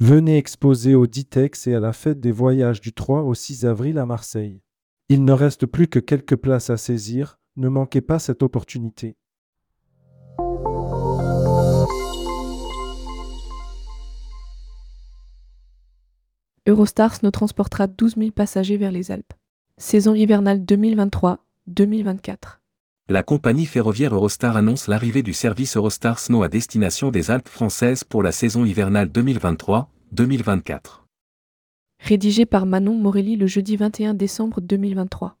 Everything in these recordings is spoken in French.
Venez exposer au Ditex et à la fête des voyages du 3 au 6 avril à Marseille. Il ne reste plus que quelques places à saisir, ne manquez pas cette opportunité. Eurostars nous transportera 12 000 passagers vers les Alpes. Saison hivernale 2023-2024. La compagnie ferroviaire Eurostar annonce l'arrivée du service Eurostar Snow à destination des Alpes françaises pour la saison hivernale 2023-2024. Rédigé par Manon Morelli le jeudi 21 décembre 2023.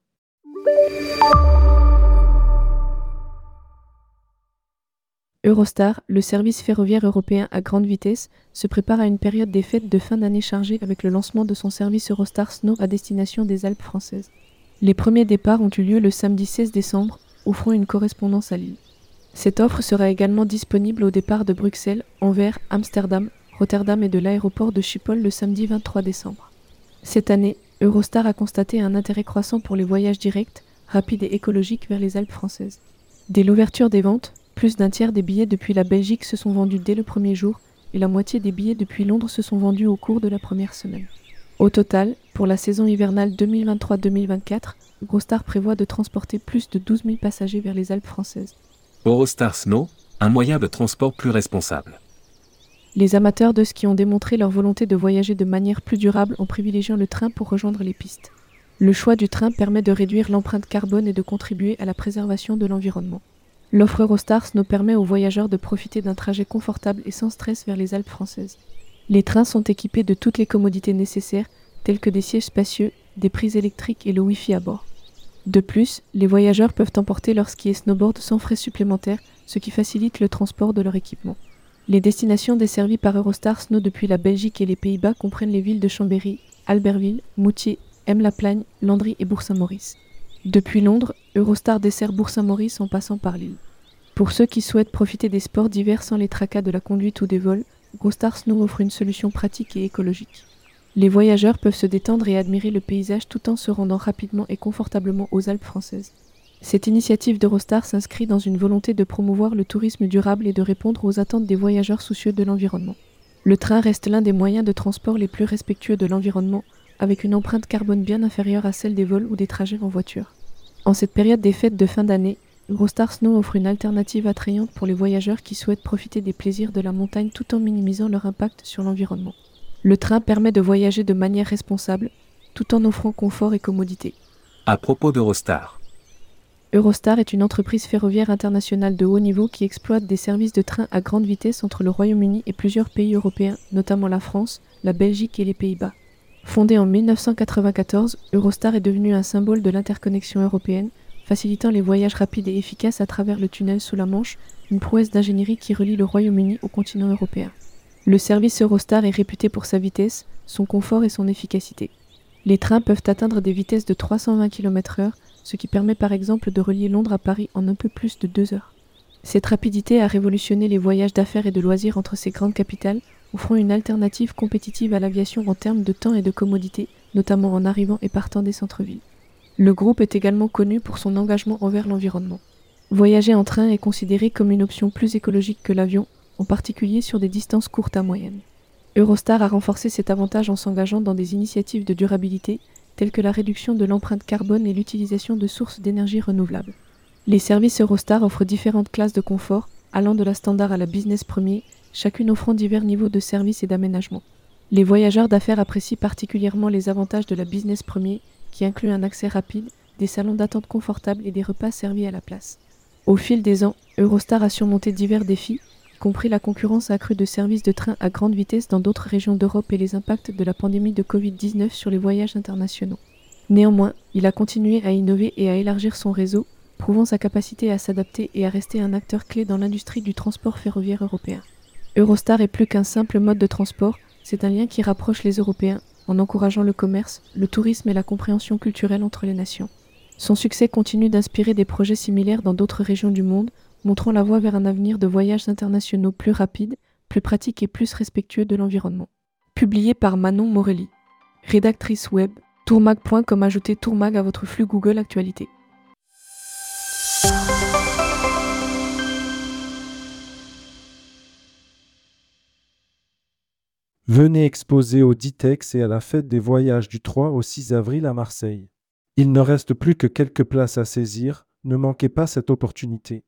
Eurostar, le service ferroviaire européen à grande vitesse, se prépare à une période des fêtes de fin d'année chargée avec le lancement de son service Eurostar Snow à destination des Alpes françaises. Les premiers départs ont eu lieu le samedi 16 décembre, offrant une correspondance à Lille. Cette offre sera également disponible au départ de Bruxelles, Anvers, Amsterdam, Rotterdam et de l'aéroport de Schiphol le samedi 23 décembre. Cette année, Eurostar a constaté un intérêt croissant pour les voyages directs, rapides et écologiques vers les Alpes françaises. Dès l'ouverture des ventes, plus d'un tiers des billets depuis la Belgique se sont vendus dès le premier jour et la moitié des billets depuis Londres se sont vendus au cours de la première semaine. Au total, pour la saison hivernale 2023-2024, Eurostar prévoit de transporter plus de 12 000 passagers vers les Alpes françaises. Eurostar Snow, un moyen de transport plus responsable. Les amateurs de ski ont démontré leur volonté de voyager de manière plus durable en privilégiant le train pour rejoindre les pistes. Le choix du train permet de réduire l'empreinte carbone et de contribuer à la préservation de l'environnement. L'offre Eurostars nous permet aux voyageurs de profiter d'un trajet confortable et sans stress vers les Alpes françaises. Les trains sont équipés de toutes les commodités nécessaires, telles que des sièges spacieux, des prises électriques et le Wi-Fi à bord. De plus, les voyageurs peuvent emporter leur ski et snowboard sans frais supplémentaires, ce qui facilite le transport de leur équipement. Les destinations desservies par Eurostar Snow depuis la Belgique et les Pays-Bas comprennent les villes de Chambéry, Albertville, Moutier, M-la-Plagne, Landry et Bourg-Saint-Maurice. Depuis Londres, Eurostar dessert Bourg-Saint-Maurice en passant par Lille. Pour ceux qui souhaitent profiter des sports d'hiver sans les tracas de la conduite ou des vols, Eurostar Snow offre une solution pratique et écologique. Les voyageurs peuvent se détendre et admirer le paysage tout en se rendant rapidement et confortablement aux Alpes françaises. Cette initiative d'Eurostar s'inscrit dans une volonté de promouvoir le tourisme durable et de répondre aux attentes des voyageurs soucieux de l'environnement. Le train reste l'un des moyens de transport les plus respectueux de l'environnement avec une empreinte carbone bien inférieure à celle des vols ou des trajets en voiture. En cette période des fêtes de fin d'année, Eurostar Snow offre une alternative attrayante pour les voyageurs qui souhaitent profiter des plaisirs de la montagne tout en minimisant leur impact sur l'environnement. Le train permet de voyager de manière responsable, tout en offrant confort et commodité. À propos d'Eurostar. Eurostar est une entreprise ferroviaire internationale de haut niveau qui exploite des services de train à grande vitesse entre le Royaume-Uni et plusieurs pays européens, notamment la France, la Belgique et les Pays-Bas. Fondée en 1994, Eurostar est devenue un symbole de l'interconnexion européenne, facilitant les voyages rapides et efficaces à travers le tunnel sous la Manche, une prouesse d'ingénierie qui relie le Royaume-Uni au continent européen. Le service Eurostar est réputé pour sa vitesse, son confort et son efficacité. Les trains peuvent atteindre des vitesses de 320 km/h, ce qui permet par exemple de relier Londres à Paris en un peu plus de deux heures. Cette rapidité a révolutionné les voyages d'affaires et de loisirs entre ces grandes capitales offrant une alternative compétitive à l'aviation en termes de temps et de commodité, notamment en arrivant et partant des centres-villes. Le groupe est également connu pour son engagement envers l'environnement. Voyager en train est considéré comme une option plus écologique que l'avion, en particulier sur des distances courtes à moyennes. Eurostar a renforcé cet avantage en s'engageant dans des initiatives de durabilité telles que la réduction de l'empreinte carbone et l'utilisation de sources d'énergie renouvelables. Les services Eurostar offrent différentes classes de confort, allant de la standard à la business premier chacune offrant divers niveaux de service et d'aménagement. Les voyageurs d'affaires apprécient particulièrement les avantages de la business premier, qui inclut un accès rapide, des salons d'attente confortables et des repas servis à la place. Au fil des ans, Eurostar a surmonté divers défis, y compris la concurrence accrue de services de train à grande vitesse dans d'autres régions d'Europe et les impacts de la pandémie de Covid-19 sur les voyages internationaux. Néanmoins, il a continué à innover et à élargir son réseau, prouvant sa capacité à s'adapter et à rester un acteur clé dans l'industrie du transport ferroviaire européen. Eurostar est plus qu'un simple mode de transport, c'est un lien qui rapproche les Européens en encourageant le commerce, le tourisme et la compréhension culturelle entre les nations. Son succès continue d'inspirer des projets similaires dans d'autres régions du monde, montrant la voie vers un avenir de voyages internationaux plus rapides, plus pratiques et plus respectueux de l'environnement. Publié par Manon Morelli. Rédactrice web, tourmag.com ajoutez tourmag à votre flux Google Actualité. Venez exposer au Ditex et à la fête des voyages du 3 au 6 avril à Marseille. Il ne reste plus que quelques places à saisir, ne manquez pas cette opportunité.